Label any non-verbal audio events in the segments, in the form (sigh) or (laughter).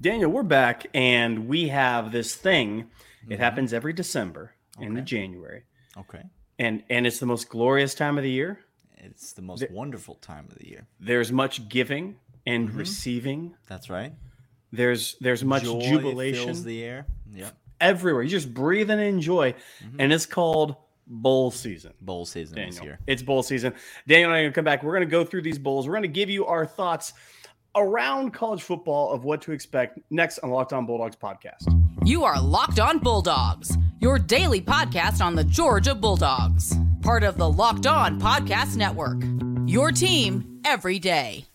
Daniel, we're back and we have this thing. It mm-hmm. happens every December into Okay. January. Okay. And and it's the most glorious time of the year. It's the most wonderful time of the year. There's much giving and mm-hmm. receiving. That's right. There's there's much Joy jubilation fills the air. Yep. everywhere. You're just breathing in joy. Mm-hmm. And it's called bowl season. Bowl season is Daniel. here. It's bowl season. Daniel and I are going to come back. We're going to go through these bowls. We're going to give you our thoughts around college football of what to expect next on Locked On Bulldogs podcast. You are Locked On Bulldogs, your daily podcast on the Georgia Bulldogs, part of the Locked On Podcast Network. Your team every day.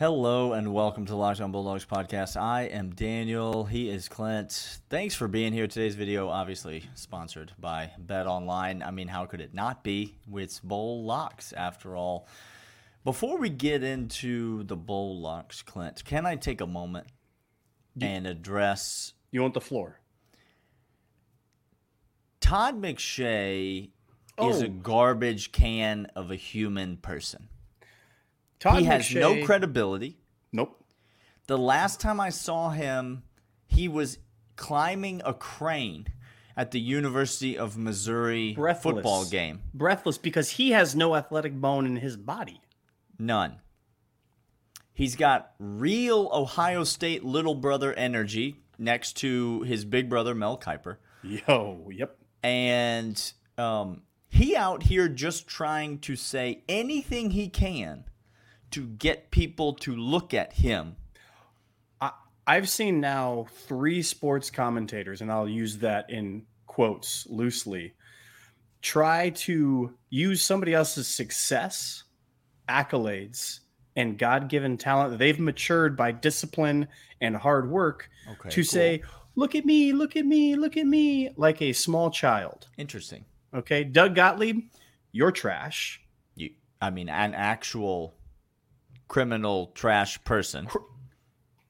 Hello and welcome to Locked On Bulldogs podcast. I am Daniel. He is Clint. Thanks for being here. Today's video, obviously sponsored by Bet Online. I mean, how could it not be? It's bowl locks, after all. Before we get into the bowl locks, Clint, can I take a moment and address You want the floor? Todd McShay is Oh. a garbage can of a human person. Todd he has no credibility. Nope. The last time I saw him, he was climbing a crane at the University of Missouri Breathless. football game. Breathless because he has no athletic bone in his body. None. He's got real Ohio State little brother energy next to his big brother Mel Kiper. Yo, yep. And um, he out here just trying to say anything he can to get people to look at him. I, I've seen now three sports commentators, and I'll use that in quotes loosely, try to use somebody else's success, accolades, and God given talent that they've matured by discipline and hard work Okay, to cool. say, look at me, look at me, look at me, like a small child. Interesting. Okay. Doug Gottlieb, you're trash. You, I mean, an actual criminal trash person.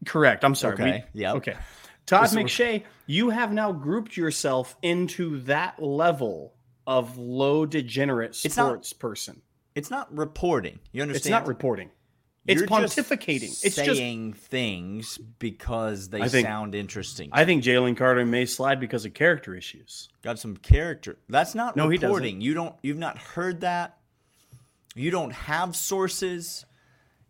Correct. I'm sorry. Okay, yep. Okay. Todd we're- McShay, you have now grouped yourself into that level of low degenerate It's not- sports person. It's not reporting. You understand? It's not reporting. It's You're just pontificating. It's just. saying things because they think- sound interesting. I think Jalen Carter may slide because of character issues. Got some character. That's not No, he doesn't. reporting. You don't. You've not heard that. You don't have sources.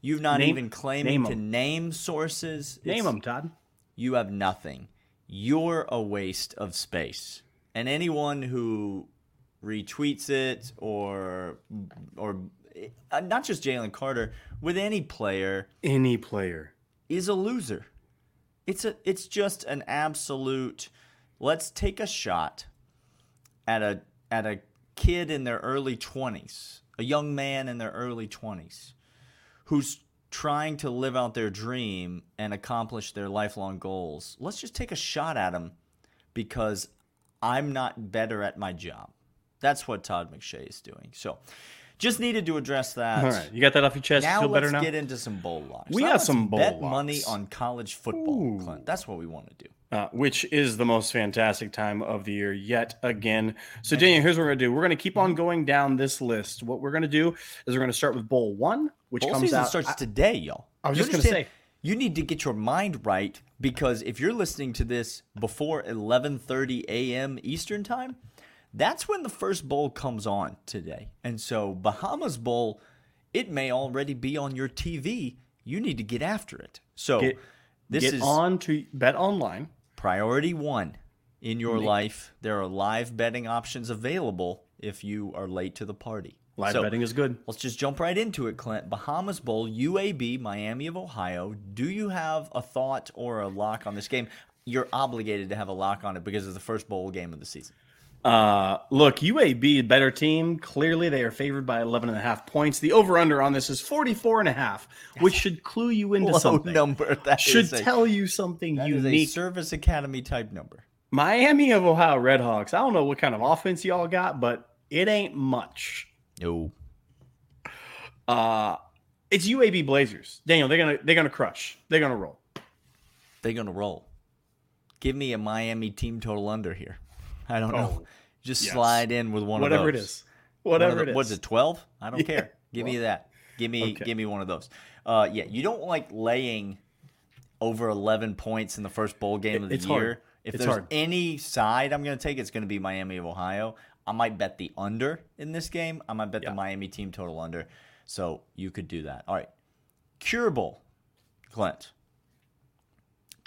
You've not Name- even claiming name to name sources. Name It's- them, Todd. You have nothing. You're a waste of space. And anyone who retweets it or or uh, not just Jalen Carter with any player Any player. is a loser. It's a it's just an absolute let's take a shot at a at a kid in their early 20s, a young man in their early 20s who's trying to live out their dream and accomplish their lifelong goals. Let's just take a shot at them because I'm not better at my job. That's what Todd McShay is doing. So, just needed to address that. All right. You got that off your chest? Now Feel let's better now? get into some bowl locks. We Now got some bowl bet locks. money on college football, Clint. That's what we want to do. uh, which is the most fantastic time of the year yet again. So, Daniel, here's what we're going to do. We're going to keep on going down this list. What we're going to do is we're going to start with Bowl One, which Bowl comes season out. starts today, y'all. I was You just gonna say. you need to get your mind right because if you're listening to this before 11:30 a.m. Eastern time, that's when the first bowl comes on today. And so Bahamas Bowl, it may already be on your TV. You need to get after it. So Get- this get is on to Bet Online. priority one in your life. There are live betting options available if you are late to the party. Live So, betting is good. Let's just jump right into it, Clint. Bahamas Bowl, UAB, Miami of Ohio. Do you have a thought or a lock on this game? You're obligated to have a lock on it because it's the first bowl game of the season. Uh, look, UAB, better team. Clearly, they are favored by 11 and a half points. The over under on this is 44 and a half, which should clue you into (laughs) Low something. number. That should a- tell you something that is a unique. service academy type number. Miami of Ohio Redhawks. I don't know what kind of offense y'all got, but it ain't much. No. Uh, It's UAB Blazers. Daniel, they're gonna they're gonna crush. They're gonna roll. They're gonna roll. Give me a Miami team total under here. I don't know. Oh, (laughs) Just yes. slide in with one Whatever of those. is. One of Whatever the- it is. What's it? Twelve? I don't (laughs) Yeah, care. Give me that. Give me Okay. give me one of those. Uh, yeah, you don't like laying over eleven points in the first bowl game It- of the year. hard. If It's there's hard. any side I'm going to take, it's going to be Miami of Ohio. I might bet the under in this game. I might bet Yeah. the Miami team total under. So you could do that. All right, curable, Clint.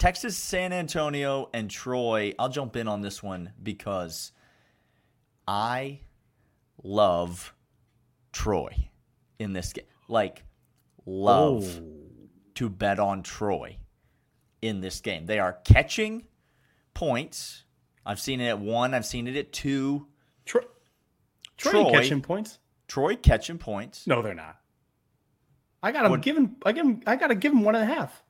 Texas, San Antonio, and Troy. I'll jump in on this one because I love Troy in this game. Like, love Oh. to bet on Troy in this game. They are catching points. I've seen it at one, I've seen it at two. Troy, Troy Troy. catching points. Troy catching points. No, they're not. I got What- given. I give 'em- I got to give them one and a half.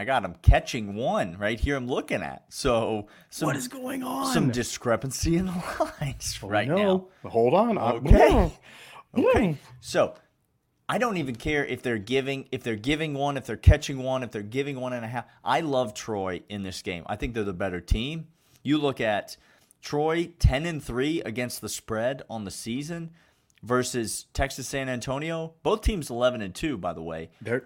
I got them catching one right here. I'm looking at. So some, what is going on? some discrepancy in the (laughs) lines Oh, right no. now. Hold on. I- Okay. Okay. Okay. So I don't even care if they're giving if they're giving one, if they're catching one, if they're giving one and a half. I love Troy in this game. I think they're the better team. You look at Troy 10 and 3 against the spread on the season versus Texas San Antonio. Both teams 11 and 2 by the way. They're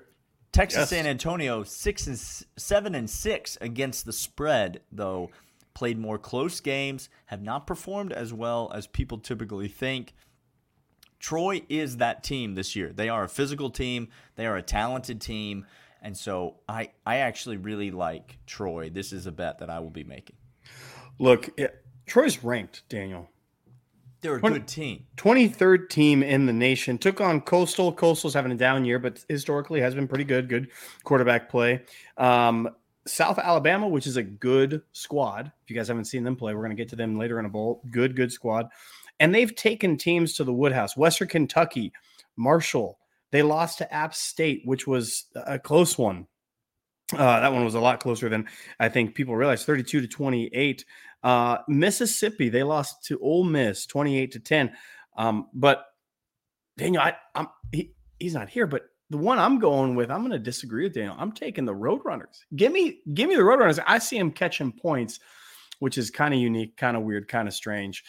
Texas Yes. San Antonio 6 and 7 and 6 against the spread though. Played more close games, have not performed as well as people typically think. Troy is that team this year. They are a physical team. They are a talented team. And so I, I actually really like Troy. This is a bet that I will be making. look. It, Troy's ranked. Daniel. They're a Twenty- good team. 23rd team in the nation. Took on Coastal. Coastal's having a down year, but historically has been pretty good. Good quarterback play. Um, South Alabama, which is a good squad. If you guys haven't seen them play, we're going to get to them later in a bowl. Good, good squad. And they've taken teams to the Woodhouse. Western Kentucky, Marshall. They lost to App State, which was a close one. Uh, that one was a lot closer than I think people realize 32 to 28. Uh, Mississippi, they lost to Ole Miss 28 to 10. Um, but Daniel, I, I'm he, he's not here, but the one I'm going with, I'm going to disagree with Daniel. I'm taking the Roadrunners. Give me, give me the Roadrunners. I see him catching points, which is kind of unique, kind of weird, kind of strange.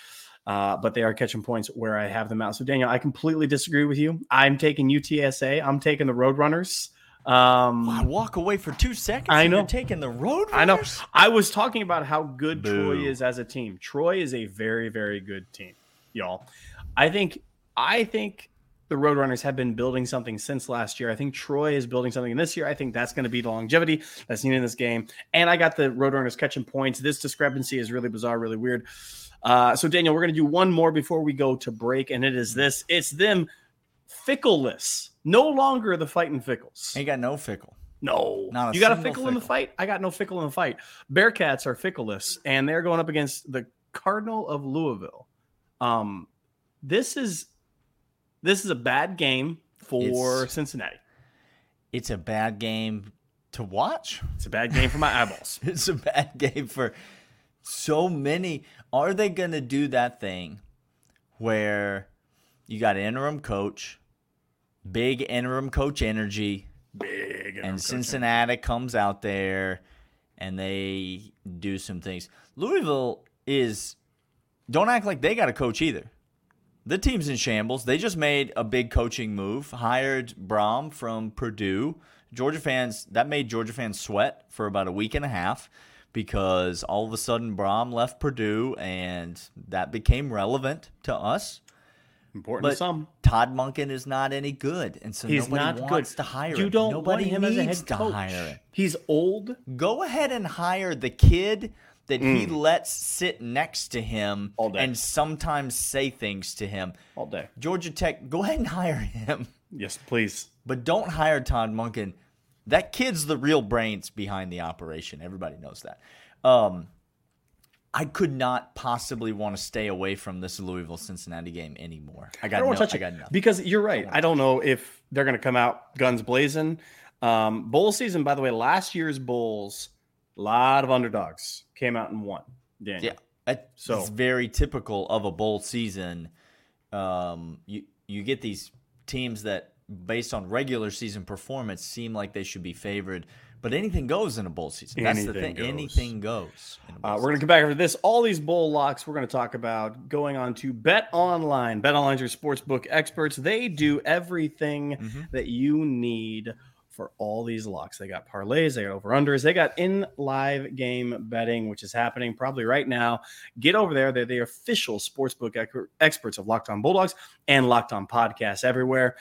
Uh, but they are catching points where I have them out. So Daniel, I completely disagree with you. I'm taking UTSA. I'm taking the Roadrunners. Um, I walk away for two seconds. I know. You're taking the road. I know. I was talking about how good Troy is as a team. Troy is a very, very good team, y'all. I think I think the Roadrunners have been building something since last year. I think Troy is building something this year. I think that's going to be the longevity that's needed in this game. And I got the Roadrunners catching points. This discrepancy is really bizarre, really weird. Uh, so Daniel, we're going to do one more before we go to break, and it is this: it's them fickleless, no longer the fighting fickles. Ain't got no fickle. No, you got a single fickle, in the fight. I got no fickle in the fight. Bearcats are fickleless, and they're going up against the Cardinal of Louisville. Um, this is this is a bad game for It's- Cincinnati. It's a bad game to watch. It's a bad game for my (laughs) eyeballs. It's a bad game for so many. Are they going to do that thing where you got an interim coach, big interim coach energy, Big and Cincinnati comes out there and they do some things. Louisville is don't act like they got a coach either. The team's in shambles. They just made a big coaching move, hired Brohm from Purdue. Georgia fans that made Georgia fans sweat for about a week and a half because all of a sudden Brohm left Purdue and that became relevant to us. Important to But some. Todd Monken is not any good, and so He's nobody not wants good to hire You him. don't nobody want him as a needs head to coach. hire him. He's old. Go ahead and hire the kid that he Mm. lets sit next to him All day. and sometimes say things to him. All day. Georgia Tech, go ahead and hire him, Yes, please. but don't hire Todd Monken. That kid's the real brains behind the operation. Everybody knows that. Um, I could not possibly want to stay away from this Louisville Cincinnati game anymore. I I got don't no, want to touch I it got nothing. because you're right. I don't know if they're going to come out guns blazing. Um, bowl season, by the way, last year's bowls, a lot of underdogs came out and won. Daniel. Yeah, So- it's very typical of a bowl season. Um, you you get these teams that based on regular season performance, seem like they should be favored. But anything goes in a bowl season. That's the Anything thing. goes. Anything goes. in a bowl Uh, we're going to come back after this. All these bowl locks we're going to talk about going on to Bet Online. Bet Online's your sportsbook experts. They do everything Mhm. that you need for all these locks. They got parlays, they got over unders, they got in live game betting, which is happening probably right now. Get over there. They're the official sportsbook ec- experts of Locked On Bulldogs and Locked On Podcasts everywhere.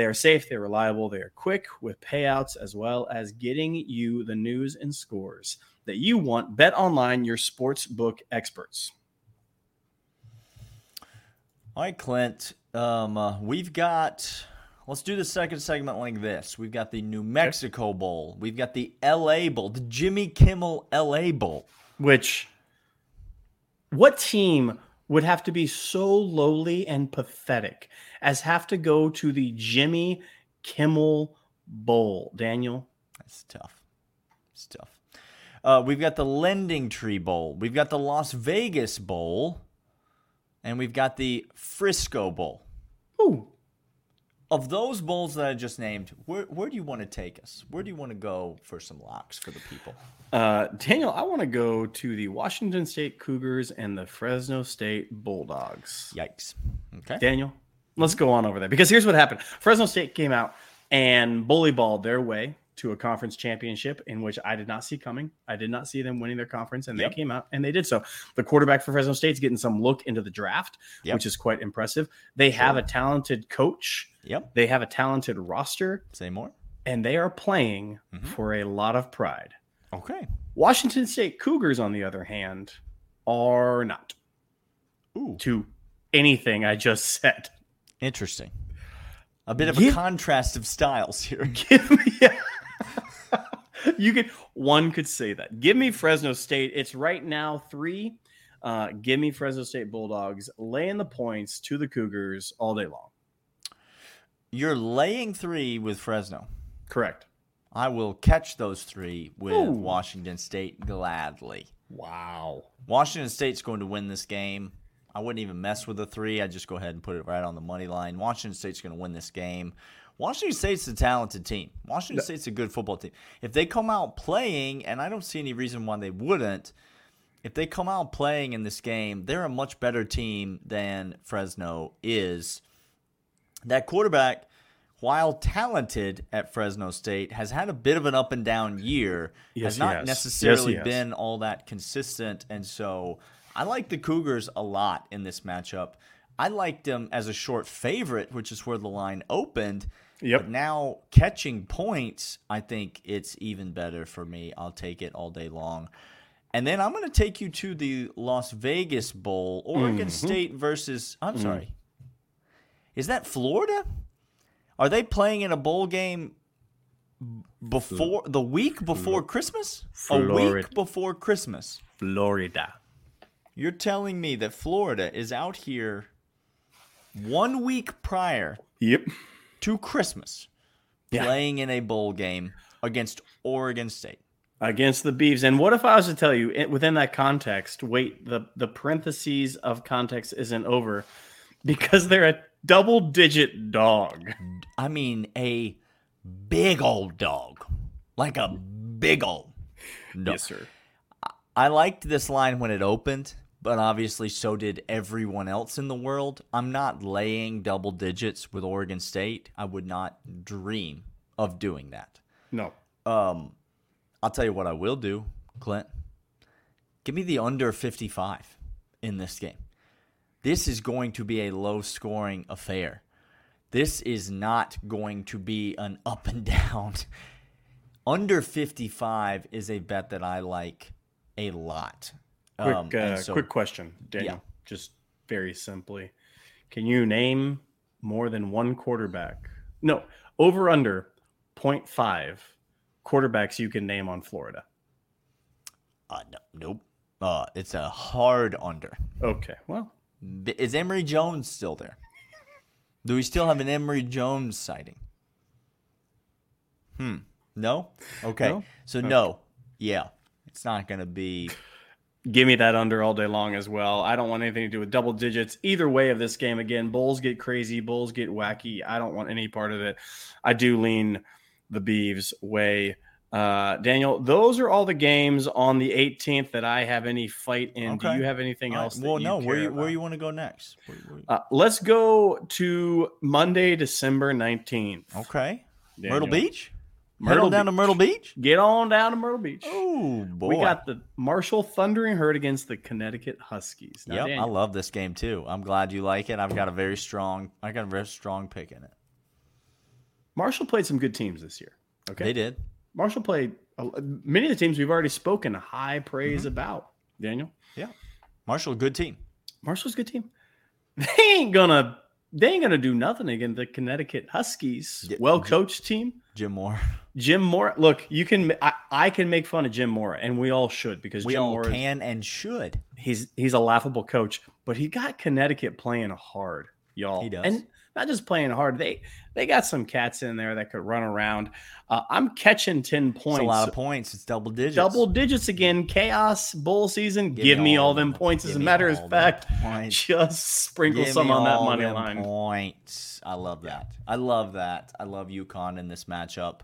They are safe, they're reliable, they are quick with payouts as well as getting you the news and scores that you want. Bet online, your sports book experts. All right, Clint. Um, uh, we've got. Let's do the second segment like this. We've got the New Mexico Bowl. We've got the L.A. Bowl, the Jimmy Kimmel L.A. Bowl. Which, what team would have to be so lowly and pathetic as have to go to the Jimmy Kimmel Bowl? Daniel, That's tough. It's tough. Uh, we've got the Lending Tree Bowl. We've got the Las Vegas Bowl, and we've got the Frisco Bowl. Ooh, Of those bowls that I just named, where where do you want to take us? Where do you want to go for some locks for the people? uh, Daniel, I want to go to the Washington State Cougars and the Fresno State Bulldogs. Yikes. Okay. Daniel, let's go on over there because here's what happened. Fresno State came out and bully balled their way to a conference championship in which I did not see coming. I did not see them winning their conference, and Yep. they came out and they did so. The quarterback for Fresno State's getting some look into the draft, Yep. which is quite impressive. They have a talented coach, Yep. they have a talented roster, Say more. and they are playing Mhm. for a lot of pride. Okay. Washington State Cougars, on the other hand, are not Ooh. to anything I just said. Interesting. A bit of Yeah. a contrast of styles here. (laughs) Give me yeah. (laughs) you could one could say that. Give me Fresno State. It's right now three. Uh, give me Fresno State Bulldogs laying the points to the Cougars all day long. You're laying three with Fresno. Correct. I will catch those three with Ooh. Washington State gladly. Wow. Washington State's going to win this game. I wouldn't even mess with the three. I'd just go ahead and put it right on the money line. Washington State's going to win this game. Washington State's a talented team. Washington State's a good football team. If they come out playing, and I don't see any reason why they wouldn't, if they come out playing in this game, they're a much better team than Fresno is. That quarterback, while talented at Fresno State, has had a bit of an up and down year. Yes, has not has. Yes, necessarily has. been all that consistent, and so I like the Cougars a lot in this matchup. I liked them as a short favorite, which is where the line opened. Yep. But now catching points, I think it's even better for me. I'll take it all day long. And then I'm going to take you to the Las Vegas Bowl, Oregon Mm-hmm. State versus. I'm Mm. sorry. Is that Florida? Are they playing in a bowl game before the week before Christmas? A Florida. week before Christmas. Florida. You're telling me that Florida is out here one week prior Yep. To Christmas Yeah. playing in a bowl game against Oregon State. Against the Beavs. And what if I was to tell you within that context, wait, the, the parentheses of context isn't over (laughs) because they're a double digit dog. I mean, a big old dog. Like a big old dog. sir. I liked this line when it opened, but obviously so did everyone else in the world. I'm not laying double digits with Oregon State. I would not dream of doing that. No. Um, I'll tell you what I will do, Clint. Give me the under 55 in this game. This is going to be a low scoring affair. This is not going to be an (laughs) up and down. Under 55 is a bet that I like a lot. Quick, Um, uh, so- quick question, Daniel. Yeah. Just very simply, can you name more than one quarterback? No, over under 0.5 quarterbacks you can name on Florida. Uh, no, nope. Uh, it's a hard under. Okay, well, Is Emory Jones still there? Do we still have an Emory Jones sighting? Hmm. No? Okay. No? So, no. Yeah. It's not going to be Give me that under all day long as well. I don't want anything to do with double digits either way of this game. Again, Bulls get crazy, Bulls get wacky. I don't want any part of it. I do lean the Beavs way. Uh, Daniel, those are all the games on the 18th that I have any fight in. Okay. Do you have anything right, else? Well, no. Where you, where you want to go next? Where- where- Uh, let's go to Monday, December 19th. okay. Daniel. Myrtle Beach. Head Myrtle on down to Myrtle Beach. Get on down to Myrtle Beach. Oh boy. We got the Marshall Thundering Herd against the Connecticut Huskies. Now, Yep, I love this game too. I'm glad you like it. I've got a very strong, I got a very strong pick in it. Marshall played some good teams this year. Okay, They did. Marshall played many of the teams we've already spoken high Mm-hmm. praise about. Daniel, Yeah, Marshall, good team. Marshall's a good team. (laughs) They ain't gonna they ain't gonna do nothing against the Connecticut Huskies. Well coached team. Jim Mora. Jim Mora. Look, you can I, I can make fun of Jim Mora, and we all should because We Jim all Mora is- can and should. he's he's a laughable coach, but he got Connecticut playing hard, y'all. He does. and not just playing hard. They they got some cats in there that could run around. Uh, I'm catching ten It's points, a lot of points. It's double digits. double digits again. Chaos bowl season. Give, me all them points. As Give a matter of fact, just sprinkle Give some me on that money them line. Points. I love that. I love that. I love UConn in this matchup.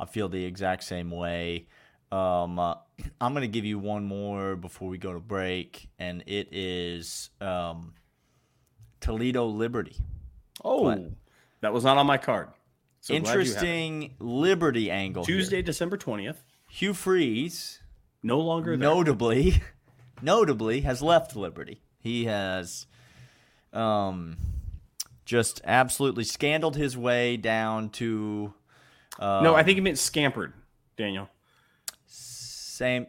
I feel the exact same way. Um, uh, (clears throat) I'm going to give you one more before we go to break, and it is um, Toledo Liberty. Oh, What? that was not on my card. So glad you have it. Interesting Liberty angle. here. Tuesday, December twentieth. Hugh Freeze No longer there. notably (laughs) notably has left liberty he has um just absolutely scandaled his way down to uh, no, I think he meant scampered. Daniel. same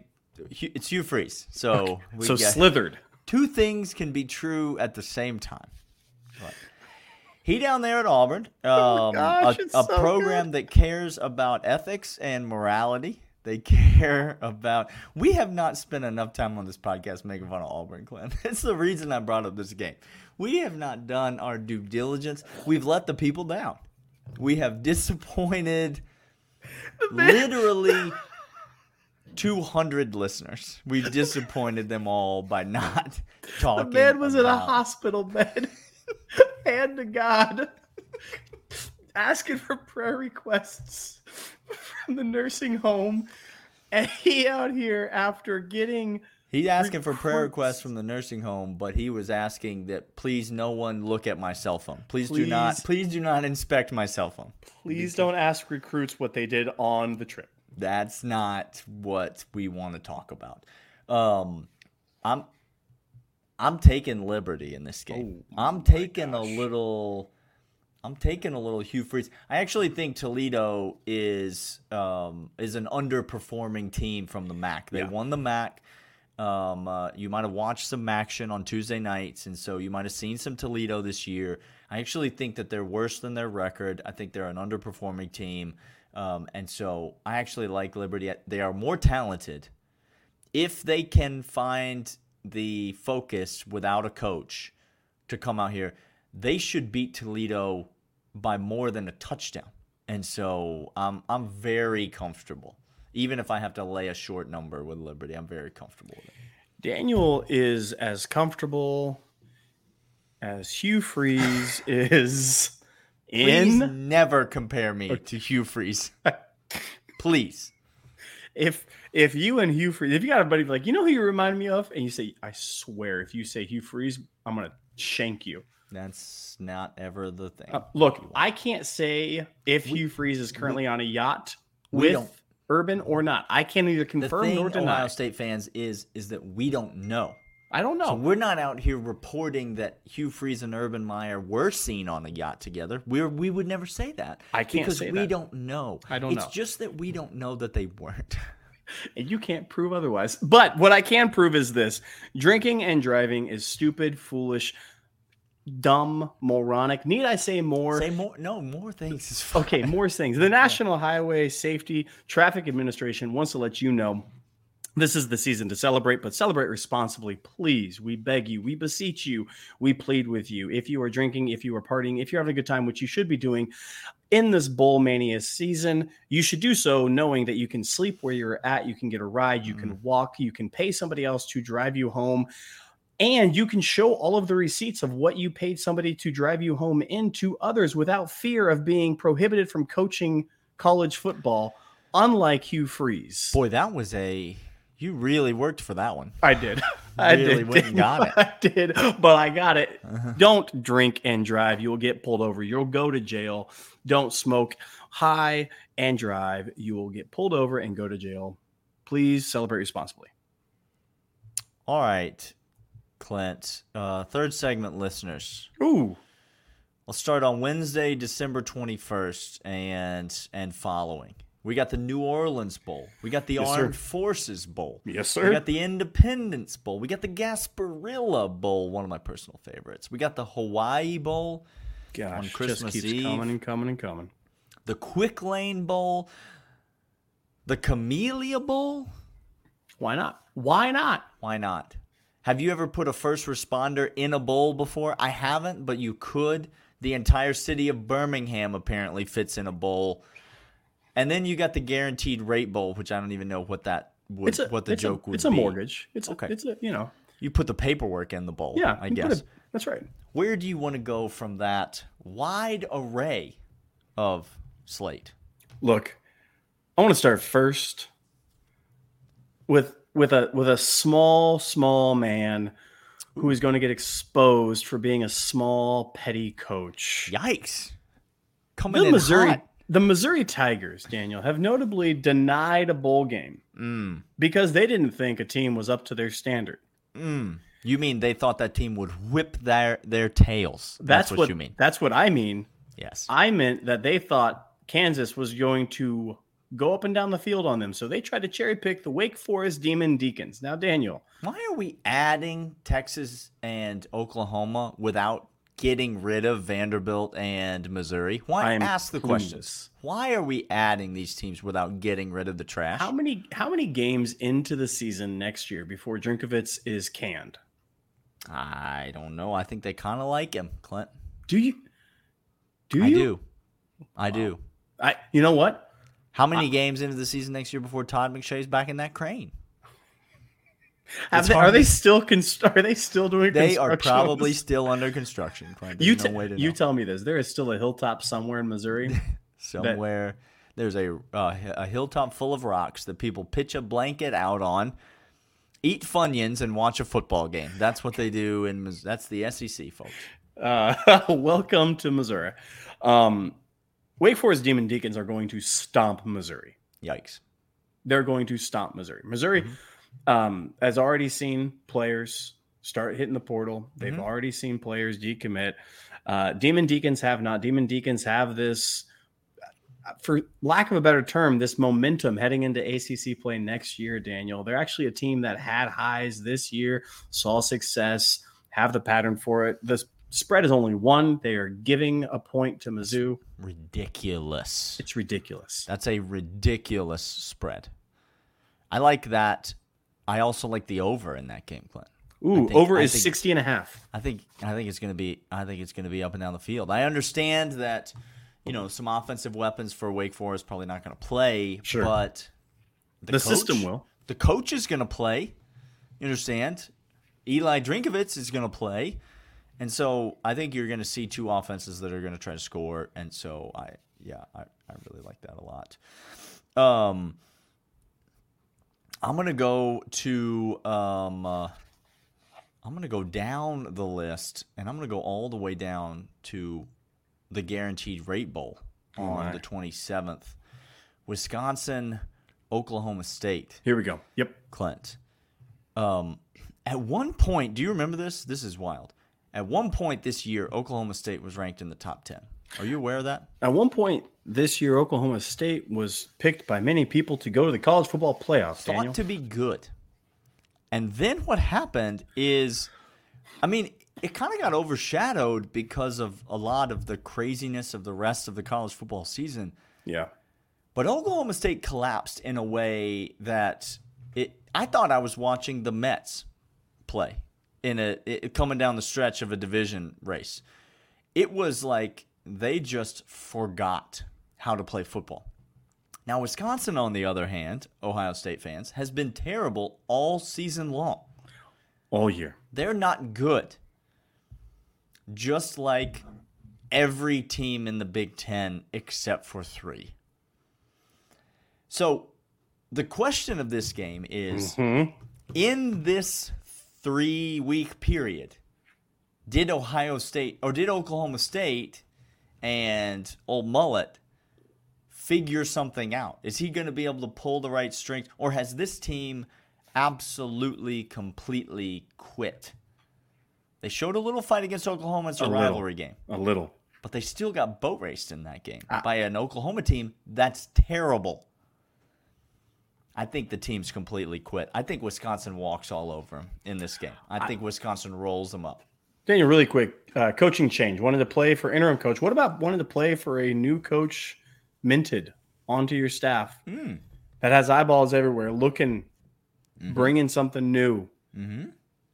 Hugh- it's Hugh Freeze. So we so slithered. two things can be true at the same time. But he down there at Auburn, (laughs) um, Oh gosh, a, a so program that cares about ethics and morality. They (laughs) care about. We have not spent enough time on this podcast making fun of Auburn, Clint. (laughs) It's the reason I brought up this game. We have not done our due diligence. We've let the people down. We have disappointed literally 200 listeners. We've disappointed them all by not talking. The man was in a hospital bed, hand to God, (laughs) asking for prayer requests from the nursing home. And he out here after getting He's asking for prayer requests from the nursing home, but he was asking that please no one look at my cell phone. Please, do not Please. please do not inspect my cell phone. please don't ask recruits what they did on the trip. That's not what we want to talk about. Um, I'm I'm taking liberty in this game. Oh, I'm taking a little. I'm taking a little Hugh Freeze. I actually think Toledo is um, is an underperforming team from the MAC. They Yeah. won the MAC. Um, uh, you might have watched some action on Tuesday nights, and so you might have seen some Toledo this year. I actually think that they're worse than their record. I think they're an underperforming team, um, and so I actually like Liberty. They are more talented if they can find the focus without a coach to come out here. They should beat Toledo by more than a touchdown, and so um, I'm very comfortable. Even if I have to lay a short number with Liberty, I'm very comfortable with it. Daniel is as comfortable as Hugh Freeze (laughs) is Please never compare me to Hugh Freeze. (laughs) Please. If if you and Hugh Freeze, if you got a buddy like you know who you remind me of, and you say, I swear, if you say Hugh Freeze, I'm gonna shank you. That's not ever the thing. Uh, look, I can't say if Hugh Freeze is currently on a yacht with Urban or not. I can't either the confirm thing, nor deny. Ohio State fans, is is that we don't know. I don't know. So we're not out here reporting that Hugh Freeze and Urban Meyer were seen on a yacht together. We're we would never say that. I can't because we that. don't know. I don't it's know. It's just that we don't know that they weren't. (laughs) and you can't prove otherwise. But what I can prove is this drinking and driving is stupid, foolish, dumb, moronic. Need I say more? Say more. No, more things. Okay, more things. The (laughs) National Highway Safety Traffic Administration wants to let you know This is the season to celebrate, but celebrate responsibly, please. We beg you, we beseech you, we plead with you. If you are drinking, if you are partying, if you're having a good time, which you should be doing in this Bowl Mania season, you should do so knowing that you can sleep where you're at, you can get a ride, you can mm. walk, you can pay somebody else to drive you home, and you can show all of the receipts of what you paid somebody to drive you home into others without fear of being prohibited from coaching college football, unlike Hugh Freeze. Boy, that was a you really worked for that one. I did. (laughs) I Really did. went and got it. (laughs) I did, but I got it. Don't drink and drive. You will get pulled over. You'll go to jail. Don't smoke high and drive. You will get pulled over and go to jail. Please celebrate responsibly. All right, Clint. Uh, third segment listeners. Ooh, I'll start on Wednesday, December 21st and and following. We got the New Orleans Bowl. We got the Yes, sir. Armed Forces Bowl. yes, sir. We got the Independence Bowl. We got the Gasparilla Bowl, one of my personal favorites. We got the Hawaii Bowl, Gosh, on Christmas just keeps Eve. coming and coming and coming. the Quick Lane Bowl, the Camellia Bowl. Why not? Why not? Why not? Have you ever put a first responder in a bowl before? I haven't, but you could. The entire city of Birmingham apparently fits in a bowl. And then you got the guaranteed rate bowl, which I don't even know what that would It's a what the joke a, would It's a be. mortgage. It's Okay. a, it's a you know You put the paperwork in the bowl. yeah. I guess. it- that's right. Where do you want to go from that wide array of slate? Look, I want to start first with with a with a small small man who is going to get exposed for being a small petty coach. Yikes! Coming in Missouri hot. The Missouri Tigers, Daniel, have notably denied a bowl game Mm, because they didn't think a team was up to their standard. mm. You mean they thought that team would whip their their tails? That's, what, you mean. That's what I mean. Yes. I meant that they thought Kansas was going to go up and down the field on them. So they tried to cherry pick the Wake Forest Demon Deacons. Now, Daniel, Why are we adding Texas and Oklahoma without getting rid of Vanderbilt and Missouri? Why I am ask the clueless. questions? Why are we adding these teams without getting rid of the trash? how many how many games into the season next year before Drinkovitz is canned? I don't know. I think they kind of like him, Clint. Do you? Do you? I do. I do. I. You know what? How many games into the season next year before Todd McShay's back in that crane? They, are they still const- Are they still doing? Construction? They are probably still under construction. You, no way to you tell me this. There is still a hilltop somewhere in Missouri. (laughs) somewhere. There's a uh, a hilltop full of rocks that people pitch a blanket out on, eat funyuns, and watch a football game. That's what they do in. Mis- That's the SEC, folks. Uh, (laughs) welcome to Missouri. Um, Wake Forest Demon Deacons are going to stomp Missouri. Yikes! They're going to stomp Missouri. Missouri um, has already seen players start hitting the portal. They've Mhm. already seen players decommit. Uh, Demon Deacons have not. Demon Deacons have this, for lack of a better term, this momentum heading into ACC play next year. Daniel, they're actually a team that had highs this year, saw success, have the pattern for it. The spread is only one. They are giving a point to Mizzou. Ridiculous. It's ridiculous. That's a ridiculous spread. I like that. I also like the over in that game, Clint. Ooh, think- over I is think- 60 and a half. I think I think it's gonna be I think it's gonna be up and down the field. I understand that you know some offensive weapons for Wake Forest probably not gonna play, Sure. but The system will. The coach is gonna play. You understand? Eli Drinkovitz is gonna play, and so I think you're gonna see two offenses that are gonna try to score. And so I yeah I, I really like that a lot. Um, I'm gonna go to um. Uh, I'm gonna go down the list, and I'm gonna go all the way down to the guaranteed rate bowl on my. the 27th. Wisconsin, Oklahoma State, Here we go. Yep. Clint. Um, at one point, do you remember this? This is wild. At one point this year, Oklahoma State was ranked in the top 10. Are you aware of that? At one point this year, Oklahoma State was picked by many people to go to the college football playoffs. Thought Daniel. to be good. And then what happened is, I mean, it kind of got overshadowed because of a lot of the craziness of the rest of the college football season. yeah. But Oklahoma State collapsed in a way that It. I thought I was watching the Mets play in a it, coming down the stretch of a division race. It was like they just forgot how to play football. Now, Wisconsin, on the other hand, Ohio State fans, has been terrible all season long. All year. They're not good. Just like every team in the Big Ten except for three. So, the question of this game is mm-hmm. in this three week period, did Ohio State or did Oklahoma State and Old Mullet figure something out? Is he going to be able to pull the right strings, or has this team absolutely, completely quit? They showed a little fight against Oklahoma. It's a, A little. rivalry game, A little. but they still got boat raced in that game by an Oklahoma team that's terrible. I think the team's completely quit. I think Wisconsin walks all over them in this game. I think Wisconsin rolls them up. Daniel, really quick, uh, coaching change. Wanted to play for interim coach. What about wanted to play for a new coach minted onto your staff Hmm. that has eyeballs everywhere, looking, Mm-hmm. bringing something new.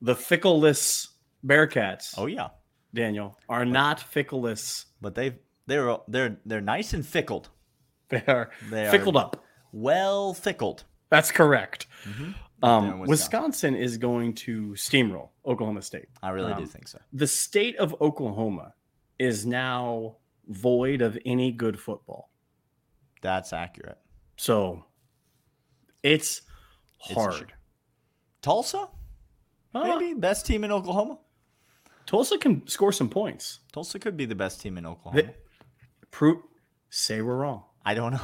The fickleless Bearcats, Oh yeah, Daniel, are not fickleless. but they they're they're they're nice and fickled, (laughs) They are They are- fickled up. well fickled. That's correct. There Um, Wisconsin. Wisconsin is going to steamroll Oklahoma State. I really do Um, think so. The state of Oklahoma is now void of any good football. That's accurate. So it's hard. shame. Tulsa, Uh, maybe best team in Oklahoma. Tulsa can score some points. Tulsa could be the best team in Oklahoma. They, prove, say we're wrong. I don't know.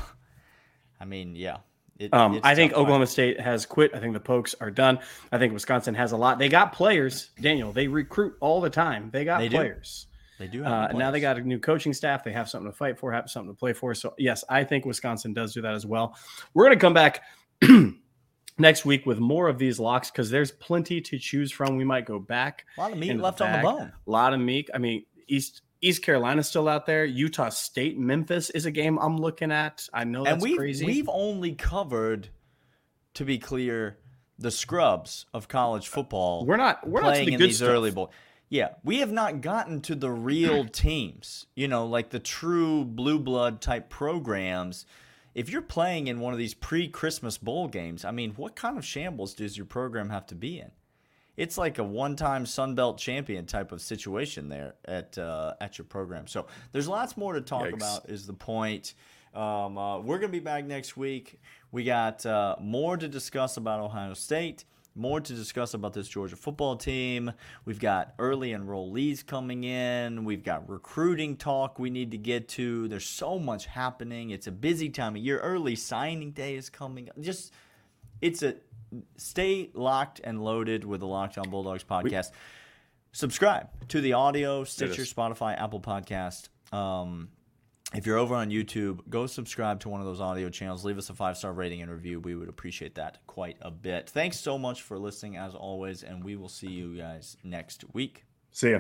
(laughs) I mean, yeah. It, Um, I think. Oklahoma State has quit. I think the Pokes are done. I think Wisconsin has a lot. They got players, Daniel. They recruit all the time. They got They players. They do have Uh, now they got a new coaching staff. They have something to fight for, have something to play for. So yes, I think Wisconsin does do that as well. We're going to come back (clears throat) next week with more of these locks because there's plenty to choose from. We might go back. a lot of meat in the left on the bone. A lot of meat. I mean, East East Carolina's still out there. Utah State, Memphis is a game I'm looking at. I know that's and we've crazy. we've only covered, to be clear, the scrubs of college football. we're not we're not to the in good these stuff. early bowl. Yeah, we have not gotten to the real (clears throat) teams. You know, like the true blue blood type programs. If you're playing in one of these pre-Christmas bowl games, I mean, what kind of shambles does your program have to be in? It's like a one-time Sun Belt champion type of situation there at uh, at your program. So there's lots more to talk Yikes. about. Is the point? Um, uh, we're gonna be back next week. We got uh, more to discuss about Ohio State. More to discuss about this Georgia football team. We've got early enrollees coming in. We've got recruiting talk we need to get to. There's so much happening. It's a busy time of year. Early signing day is coming. Just it's a stay locked and loaded with the Locked On Bulldogs podcast. Subscribe to the audio, Stitcher. Spotify, Apple Podcast. Um, if you're over on YouTube, go subscribe to one of those audio channels. Leave us a five star rating and review. We would appreciate that quite a bit. Thanks so much for listening, as always, and we will see you guys next week. See ya.